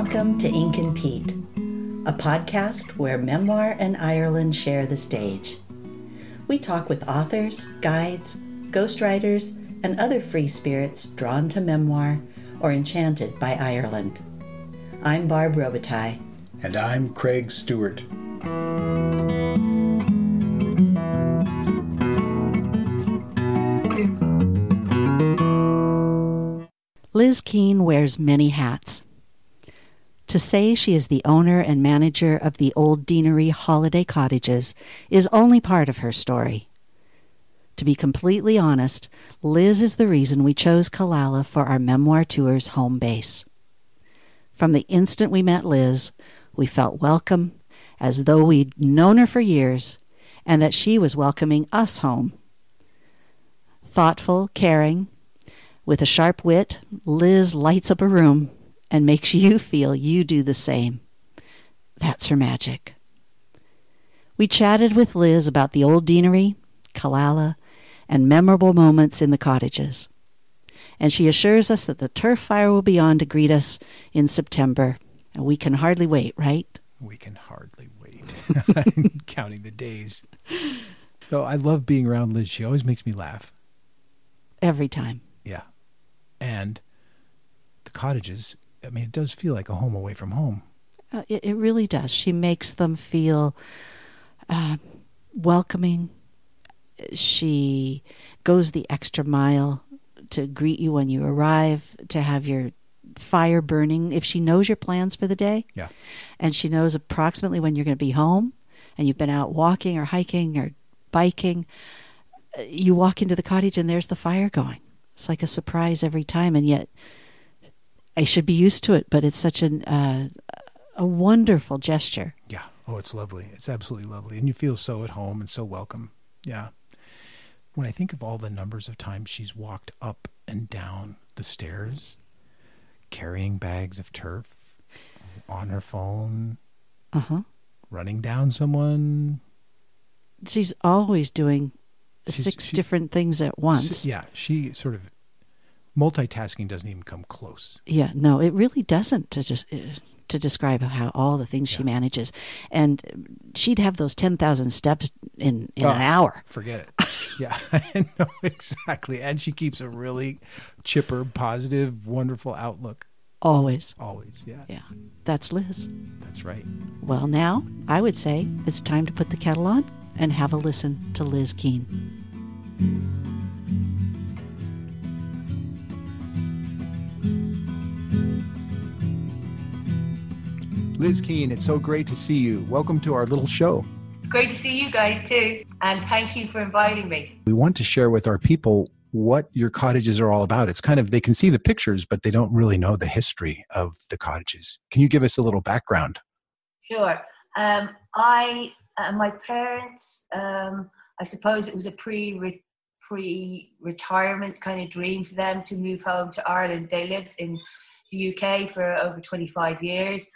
Welcome to Ink and Peat, a podcast where memoir and Ireland share the stage. We talk with authors, guides, ghostwriters, and other free spirits drawn to memoir or enchanted by Ireland. I'm Barb Robitaille. And I'm Craig Stewart. Liz Keane wears many hats. To say she is the owner and manager of the Old Deanery Holiday Cottages is only part of her story. To be completely honest, Liz is the reason we chose Killala for our memoir tour's home base. From the instant we met Liz, we felt welcome, as though we'd known her for years, and that she was welcoming us home. Thoughtful, caring, with a sharp wit, Liz lights up a room and makes you feel you do the same. That's her magic. We chatted with Liz about the old deanery, Killala, and memorable moments in the cottages. And she assures us that the turf fire will be on to greet us in September. And we can hardly wait, right? We can hardly wait. counting the days. Though I love being around Liz. She always makes me laugh. Every time. Yeah. And the cottages I mean, it does feel like a home away from home. Uh, it, it, really does. She makes them feel uh, welcoming. She goes the extra mile to greet you when you arrive, to have your fire burning. If she knows your plans for the day, yeah, and she knows approximately when you're going to be home, and you've been out walking or hiking or biking, uh, you walk into the cottage and there's the fire going. It's like a surprise every time, and yet I should be used to it, but it's such an uh, a wonderful gesture. Yeah. Oh, it's lovely. It's absolutely lovely, and you feel so at home and so welcome. Yeah. When I think of all the numbers of times she's walked up and down the stairs, carrying bags of turf on her phone, uh-huh. running down someone. She's always doing she's, six she, different things at once. Yeah, she sort of multitasking doesn't even come close. Yeah, no, it really doesn't to just uh, to describe how all the things yeah. she manages. And she'd have those 10,000 steps in in oh, an hour. Forget it. yeah, I know exactly. And she keeps a really chipper, positive, wonderful outlook. Always. Always, yeah. Yeah. That's Liz. That's right. Well, now I would say it's time to put the kettle on and have a listen to Liz Keane. Liz Keane, it's so great to see you. Welcome to our little show. It's great to see you guys too. And thank you for inviting me. We want to share with our people what your cottages are all about. It's kind of, they can see the pictures, but they don't really know the history of the cottages. Can you give us a little background? Sure. Um, I, uh, my parents, um, I suppose it was a pre pre retirement kind of dream for them to move home to Ireland. They lived in the UK for over 25 years.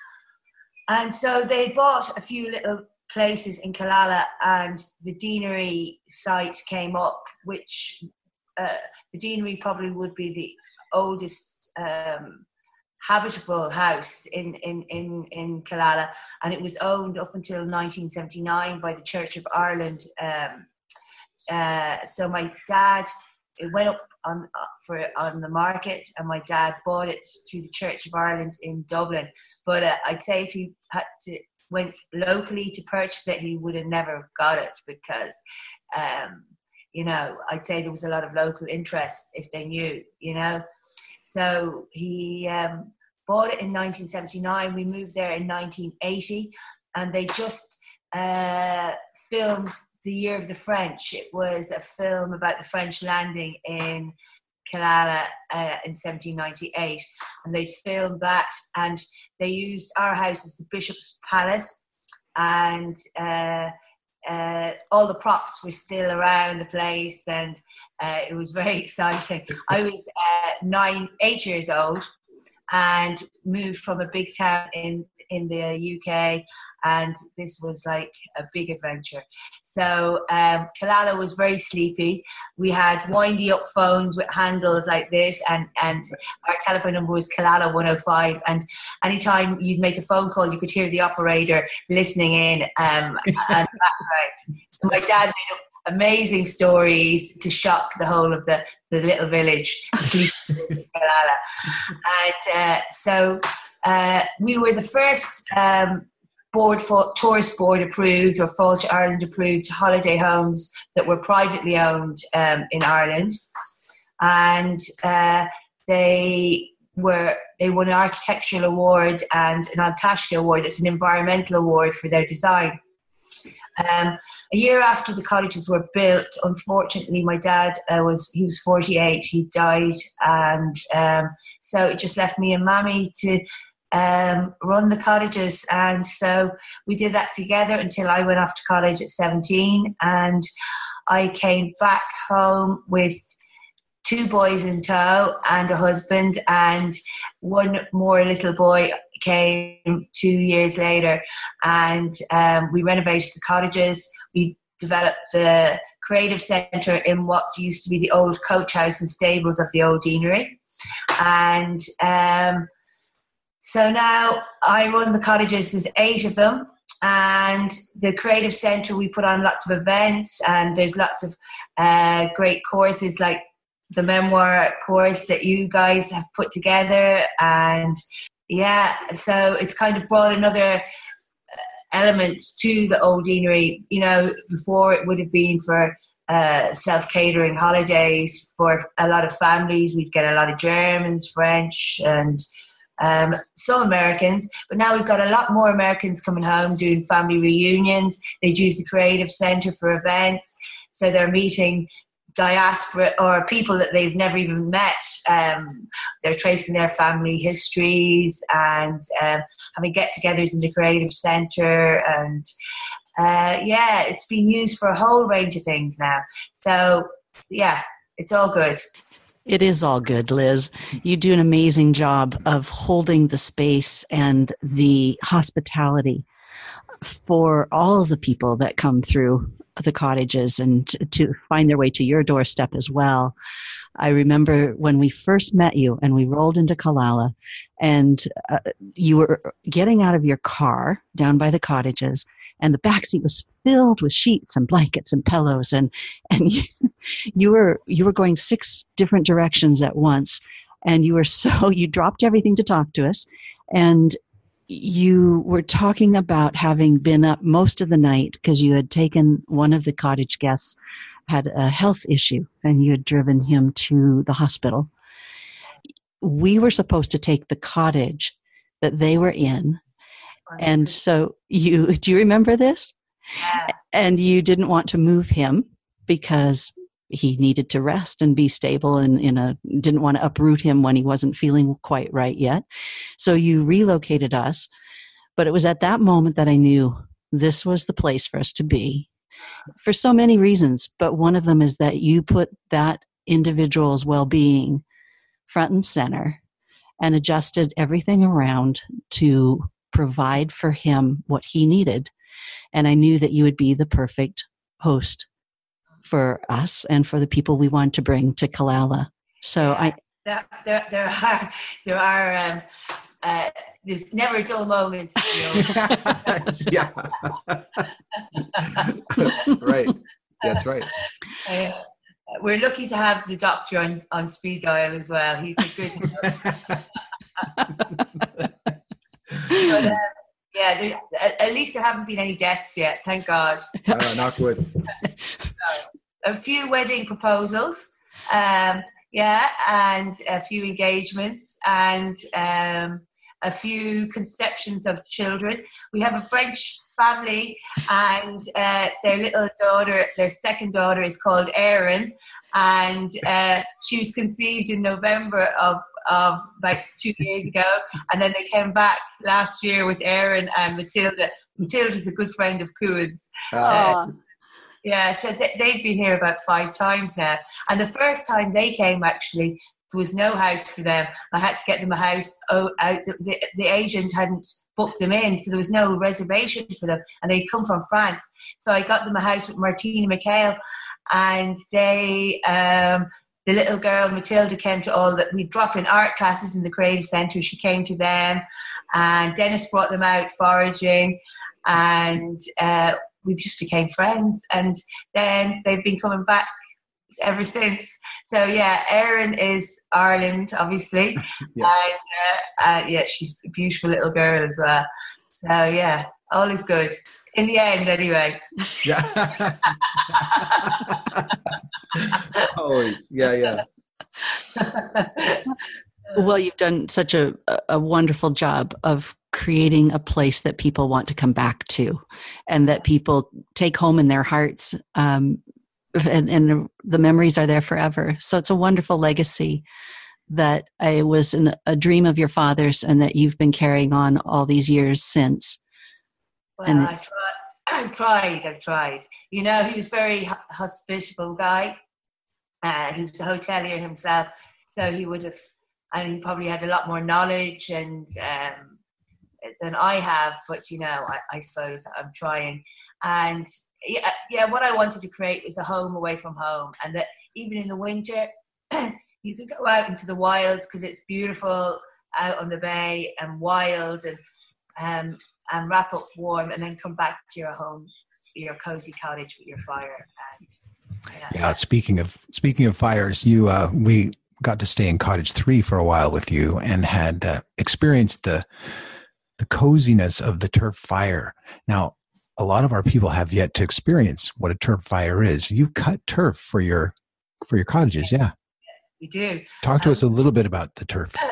And so they bought a few little places in Killala, and the deanery site came up, which uh, the deanery probably would be the oldest um, habitable house in, in, in, in Killala, and it was owned up until 1979 by the Church of Ireland. Um, uh, so my dad went up on for on the market, and my dad bought it through the Church of Ireland in Dublin. But uh, I'd say if he had to went locally to purchase it, he would have never got it because, um, you know, I'd say there was a lot of local interest if they knew, you know. So he um, bought it in 1979. We moved there in 1980, and they just uh, filmed the Year of the French. It was a film about the French landing in Killala uh, in 1798, and they filmed that, and they used our house as the Bishop's Palace, and uh, uh, all the props were still around the place, and uh, it was very exciting. I was uh, nine, eight years old, and moved from a big town in in the UK and this was like a big adventure. So um, Killala was very sleepy. We had windy up phones with handles like this, and and our telephone number was Killala 105. And anytime you'd make a phone call, you could hear the operator listening in um, and. So my dad made up amazing stories to shock the whole of the, the little village, and uh, so uh, we were the first um, board for tourist board approved or Fáilte Ireland approved holiday homes that were privately owned um, in Ireland, and uh, they were they won an architectural award and an An award. It's an environmental award for their design. Um, a year after the cottages were built, unfortunately, my dad uh, was he was 48. He died, and um, so it just left me and Mammy to um, run the cottages. And so we did that together until I went off to college at 17, and I came back home with two boys in tow and a husband. And one more little boy came two years later. And um, we renovated the cottages. We developed the creative centre in what used to be the old coach house and stables of the old deanery. And um, so now i run the cottages there's eight of them. And the creative centre we put on lots of events. And there's lots of uh, great courses like the memoir course that you guys have put together. And yeah so it's kind of brought another uh, element to the old deanery. You know before it would have been for uh, self-catering holidays for a lot of families. We'd get a lot of germans french and um, some Americans, but now we've got a lot more Americans coming home doing family reunions. They'd use the Creative Center for events. So they're meeting diaspora or people that they've never even met. Um, they're tracing their family histories and um, having get togethers in the Creative Centre. And uh, yeah, it's been used for a whole range of things now. So yeah, it's all good. It is all good, Liz. You do an amazing job of holding the space and the hospitality for all the people that come through the cottages and to find their way to your doorstep as well. I remember when we first met you and we rolled into Killala and uh, you were getting out of your car down by the cottages and the back seat was filled with sheets and blankets and pillows and and you, you were you were going six different directions at once and you were so you dropped everything to talk to us and you were talking about having been up most of the night because you had taken one of the cottage guests had a health issue and you had driven him to the hospital. We were supposed to take the cottage that they were in. And so you, do you remember this? Yeah. And you didn't want to move him because he needed to rest and be stable and in a didn't want to uproot him when he wasn't feeling quite right yet so you relocated us but it was at that moment that i knew this was the place for us to be for so many reasons but one of them is that you put that individual's well-being front and center and adjusted everything around to provide for him what he needed and i knew that you would be the perfect host for us and for the people we want to bring to Killala. So I there, there, there are there are um, uh, there's never a dull moment. Yeah. right. That's right. Uh, we're lucky to have the doctor on, on speed dial as well. He's a good. but, um, yeah, there, at least there haven't been any deaths yet. Thank God. Uh, not good. a few wedding proposals, um, yeah, and a few engagements, and um, a few conceptions of children. We have a French family, and uh, their little daughter, their second daughter, is called Erin, and uh, she was conceived in November of of about two years ago, and then they came back last year with Erin and Matilda. Matilda's a good friend of Cohen's. Uh, yeah, so th- they've been here about five times now. And the first time they came, actually, there was no house for them. I had to get them a house. Oh, out the, the agent hadn't booked them in, so there was no reservation for them, and they come from France. So I got them a house with Martina McHale, and they. Um, the little girl Matilda came to all that we drop in art classes in the creative centre. She came to them, and Dennis brought them out foraging, and uh, we just became friends. And then they've been coming back ever since. So yeah, Erin is Ireland, obviously, Yeah. and uh, uh, yeah, she's a beautiful little girl as well. So yeah, all is good in the end, anyway. Yeah. Always. Yeah, yeah. Well, you've done such a, a wonderful job of creating a place that people want to come back to and that people take home in their hearts. Um, and, and the memories are there forever. So it's a wonderful legacy that I was an, a dream of your father's and that you've been carrying on all these years since. Well, And I it's- tried, I've tried, I've tried. You know, he was very hospitable guy. Uh, he was a hotelier himself, so he would have, and he probably had a lot more knowledge and um, than I have. But you know, I, I suppose I'm trying. And yeah, yeah, what I wanted to create was a home away from home, and that even in the winter, you could go out into the wilds because it's beautiful out on the bay and wild and um, and wrap up warm and then come back to your home, your cozy cottage with your fire. And yeah, Yeah. Speaking of speaking of fires, you uh, we got to stay in cottage three for a while with you and had uh, experienced the the coziness of the turf fire. Now, a lot of our people have yet to experience what a turf fire is. You cut turf for your for your cottages, yeah. we do. Talk to Um, us a little bit about the turf.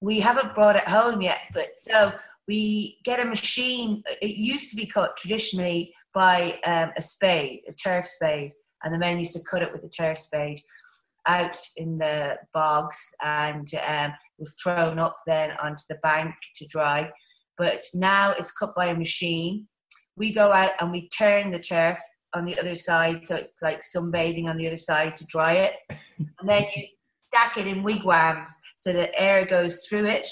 We haven't brought it home yet, but so we get a machine. It used to be cut traditionally by um, a spade, a turf spade, and the men used to cut it with a turf spade out in the bogs and um, it was thrown up then onto the bank to dry. But now it's cut by a machine. We go out and we turn the turf on the other side, so it's like sunbathing on the other side to dry it. and then you stack it in wigwams so that air goes through it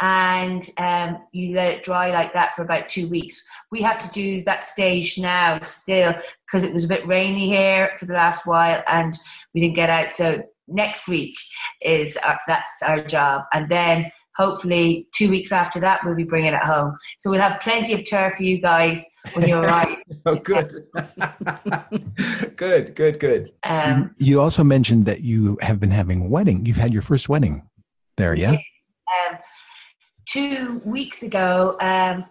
and um, you let it dry like that for about two weeks. We have to do that stage now still because it was a bit rainy here for the last while and we didn't get out. So next week is our, that's our job, and then hopefully two weeks after that we'll be bringing it home. So we'll have plenty of turf for you guys when you arrive. Oh, good. good, good, good. Um, You also mentioned that you have been having a wedding. You've had your first wedding there, yeah? Two weeks ago, um,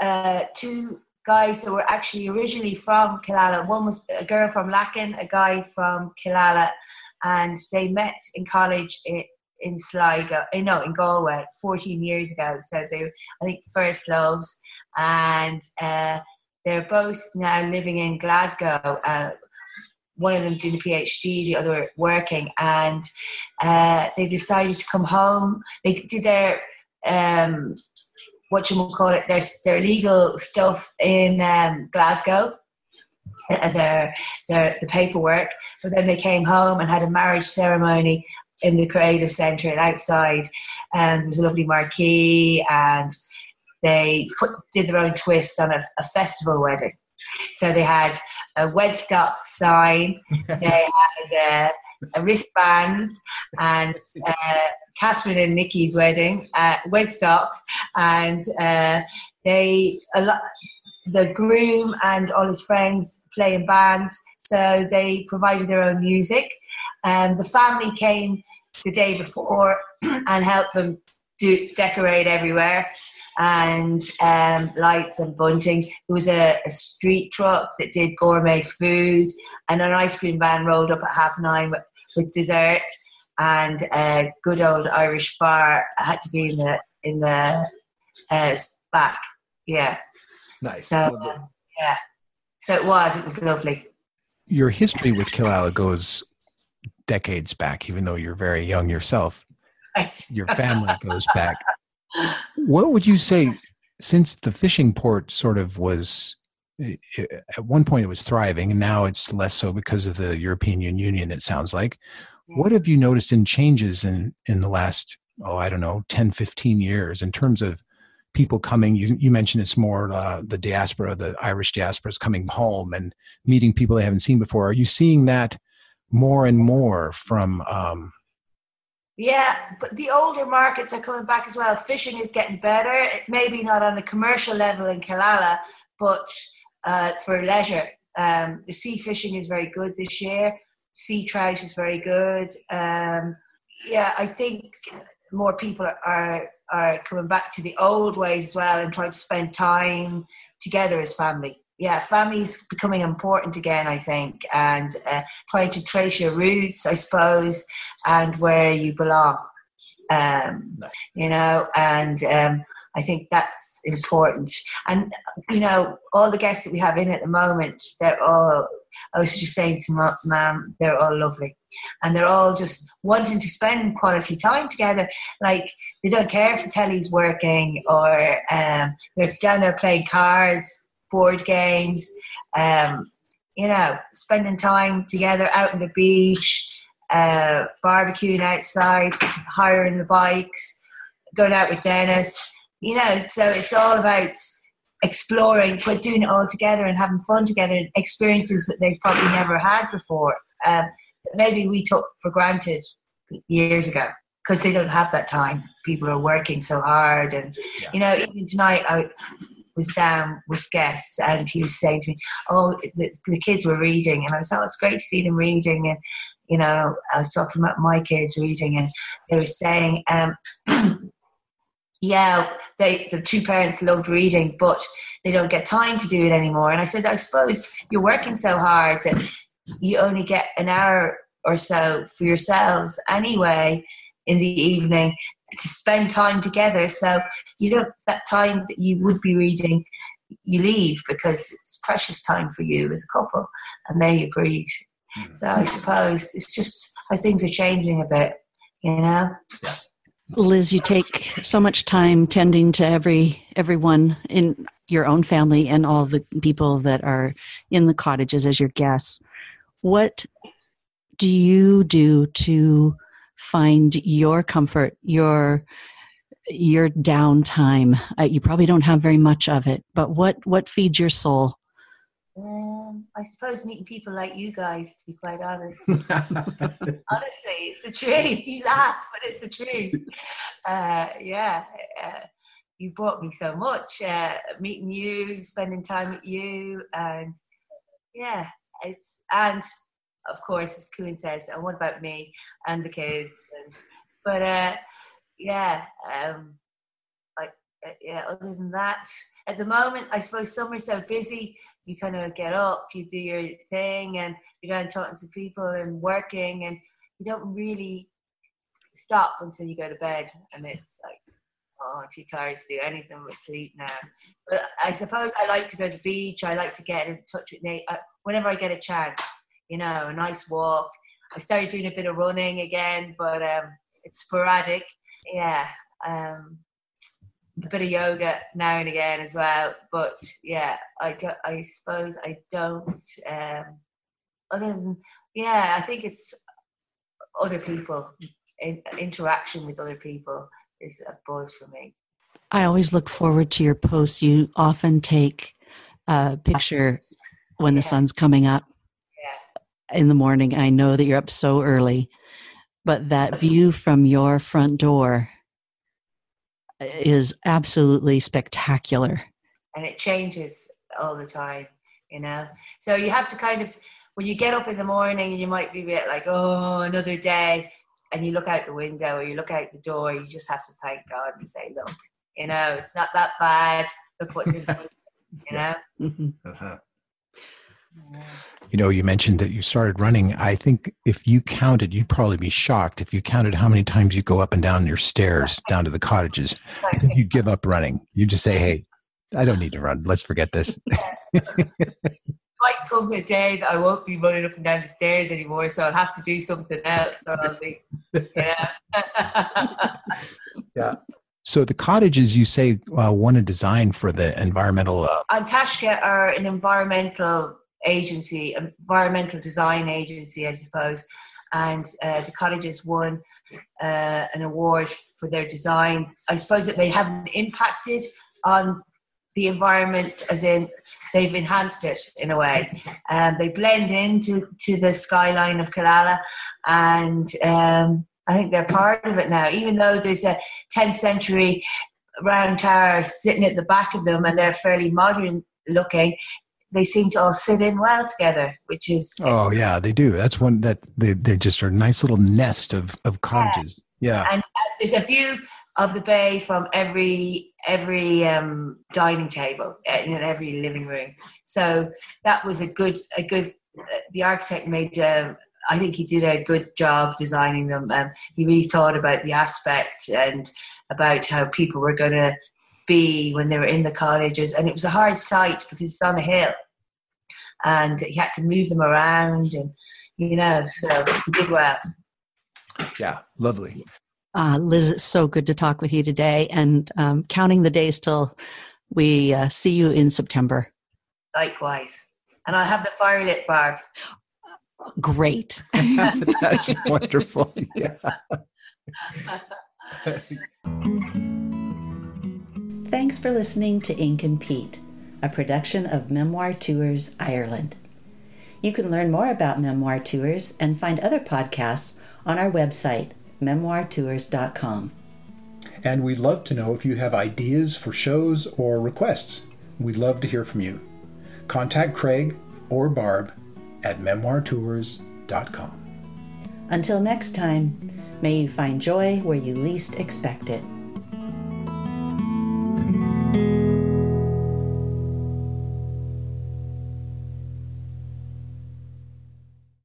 uh, two guys that were actually originally from Killala. One was a girl from Lacken, a guy from Killala, and they met in college in, in Sligo, eh, no, in Galway, 14 years ago. So they, were, I think, first loves, and uh, they're both now living in Glasgow. Uh, one of them doing a PhD, the other working, and uh, they decided to come home. They did their um, what you would call it, their their legal stuff in um, Glasgow, uh, their their the paperwork. But then they came home and had a marriage ceremony in the creative centre and outside. And there was a lovely marquee, and they put, did their own twist on a, a festival wedding. So they had a Wedstock sign, they had uh, wristbands, and uh, Catherine and Nikki's wedding at Wedstock, and uh, they a lot. The groom and all his friends play in bands, so they provided their own music. And the family came the day before and helped them do decorate everywhere and um, lights and bunting. There was a, a street truck that did gourmet food, and an ice cream van rolled up at half nine with, with dessert, and a good old Irish bar had to be in the in the uh, back. Yeah, Nice. so um, yeah, so it was. It was lovely. Your history with Killala goes decades back, even though you're very young yourself. Right. Your family goes back. What would you say, since the fishing port sort of was, at one point it was thriving, and now it's less so because of the European Union, it sounds like. What have you noticed in changes in in the last oh I don't know 10 15 years in terms of people coming you you mentioned it's more uh, the diaspora the Irish diaspora is coming home and meeting people they haven't seen before are you seeing that more and more from um, Yeah, but the older markets are coming back as well. Fishing is getting better. Maybe not on a commercial level in Killala, but uh, for leisure. Um, the sea fishing is very good this year. Sea trout is very good. Um, yeah, I think more people are are coming back to the old ways as well and trying to spend time together as family. Yeah, family's becoming important again, I think, and uh, trying to trace your roots, I suppose, and where you belong. Um, you know, and um, I think that's important. And you know, all the guests that we have in at the moment, they're all. I was just saying to ma'am, they're all lovely, and they're all just wanting to spend quality time together. Like they don't care if the telly's working or um, they're down there playing cards, board games. Um, you know, spending time together out on the beach, uh, barbecuing outside, hiring the bikes, going out with Dennis. You know, so it's all about exploring, but doing it all together and having fun together, experiences that they've probably never had before. Um, that maybe we took for granted years ago because they don't have that time. People are working so hard, and Yeah. you know, even tonight I was down with guests, and he was saying to me, "Oh, the, the kids were reading," and I was, "Oh, it's great to see them reading." And you know, I was talking about my kids reading, and they were saying, um, "Yeah, they the two parents loved reading, but they don't get time to do it anymore." And I said, "I suppose you're working so hard that you only get an hour or so for yourselves anyway in the evening to spend time together. So you don't that time that you would be reading, you leave because it's precious time for you as a couple." And they agreed. Hmm. So I suppose it's just how things are changing a bit, you know. Liz, you take so much time tending to every everyone in your own family and all the people that are in the cottages as your guests. What do you do to find your comfort, your your downtime? Uh, you probably don't have very much of it, but what what feeds your soul? Um, I suppose meeting people like you guys, to be quite honest. Honestly, it's the truth. You laugh, but it's the truth. Uh, yeah, uh, you brought me so much. Uh, meeting you, spending time with you, and yeah, it's and of course, as Kuhn says, and what about me and the kids? And, but uh, yeah, um, like uh, yeah. Other than that, at the moment, I suppose summer's so busy. You kind of get up, you do your thing, and you're down talking to people and working, and you don't really stop until you go to bed. And it's like, oh, I'm too tired to do anything but sleep now. But I suppose I like to go to the beach. I like to get in touch with Nate uh, whenever I get a chance. You know, a nice walk. I started doing a bit of running again, but um, it's sporadic. Yeah. Um, bit of yoga now and again as well. But yeah, I, do, I suppose I don't. Um, other than yeah, I think it's other people, in, interaction with other people is a buzz for me. I always look forward to your posts. You often take a picture when the Yeah. sun's coming up in the morning. I know that you're up so early, but that view from your front door is absolutely spectacular. and it changes all the time, you know. So you have to kind of when you get up in the morning and you might be a bit like, oh, another day, and you look out the window or you look out the door, you just have to thank God and say, look, you know, it's not that bad. Look what's in front of you, you know. Mhm. Uh-huh. You know, you mentioned that you started running. I think if you counted, you'd probably be shocked if you counted how many times you go up and down your stairs down to the cottages. I think you give up running. You just say, "Hey, I don't need to run. Let's forget this." might come a day that I won't be running up and down the stairs anymore, so I'll have to do something else. Or I'll be, yeah. So the cottages you say uh, want to design for the environmental. Uh, An Taisce are an environmental agency, environmental design agency, I suppose, and uh, the cottages won uh, an award for their design. I suppose that they haven't impacted on the environment, as in they've enhanced it in a way. Um, they blend into to the skyline of Killala, and um, I think they're part of it now. Even though there's a 10th century round tower sitting at the back of them, and they're fairly modern looking. They seem to all sit in well together, which is Oh yeah, they do. That's one that they they just are a nice little nest of of cottages. Yeah. and uh, there's a view of the bay from every every um, dining table uh, in every living room. So that was a good a good. Uh, the architect made. Um, I think he did a good job designing them. Um, he really thought about the aspect and about how people were going to be when they were in the cottages, and it was a hard site because it's on a hill, and he had to move them around, and you know, so he did well. Yeah. Lovely. Uh, Liz, it's so good to talk with you today and um, counting the days till we uh, see you in September. Likewise, and I'll have the firelit barb. Great. That's wonderful. Yeah. Thanks for listening to Ink and Peat, a production of Memoir Tours Ireland. You can learn more about Memoir Tours and find other podcasts on our website, memoirtours.com. And we'd love to know if you have ideas for shows or requests. We'd love to hear from you. Contact Craig or Barb at memoirtours.com. Until next time, may you find joy where you least expect it.